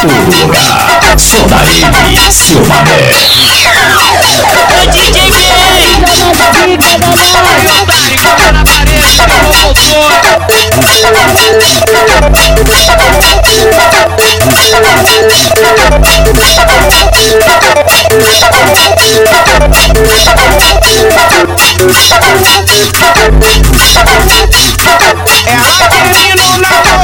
todo lugar. Só da ele, seu mané. Ô DJ o barrigão na parede, o motor. Ela termina o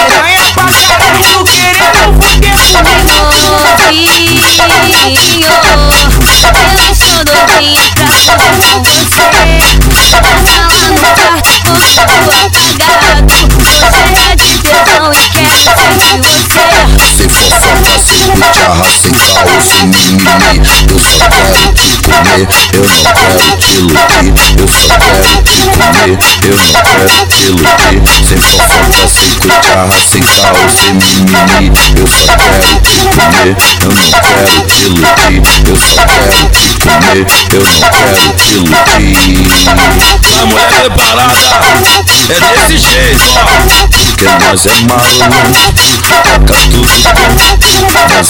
sem sem mimimi Eu só quero te comer, eu não quero te iludir Eu só quero te comer, eu não quero te iludir Sem fofoca, sem cucharra, sem caô, sem mimimi Eu só quero te comer, eu não quero te iludir Eu só quero te comer, eu não quero te iludir A mulher preparada é desse jeito, ó. Porque nós é marolão, taca tudo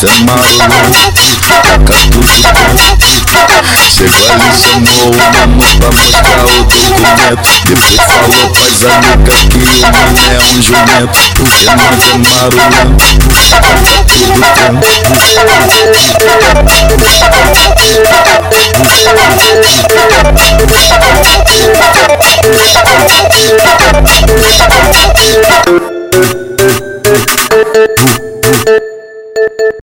taca tudo bom Chegou ali, chamou o mano pra mostrar o documento. Depois falou pras amigas que o mano é um jumento. Porque nós é taca tudo bom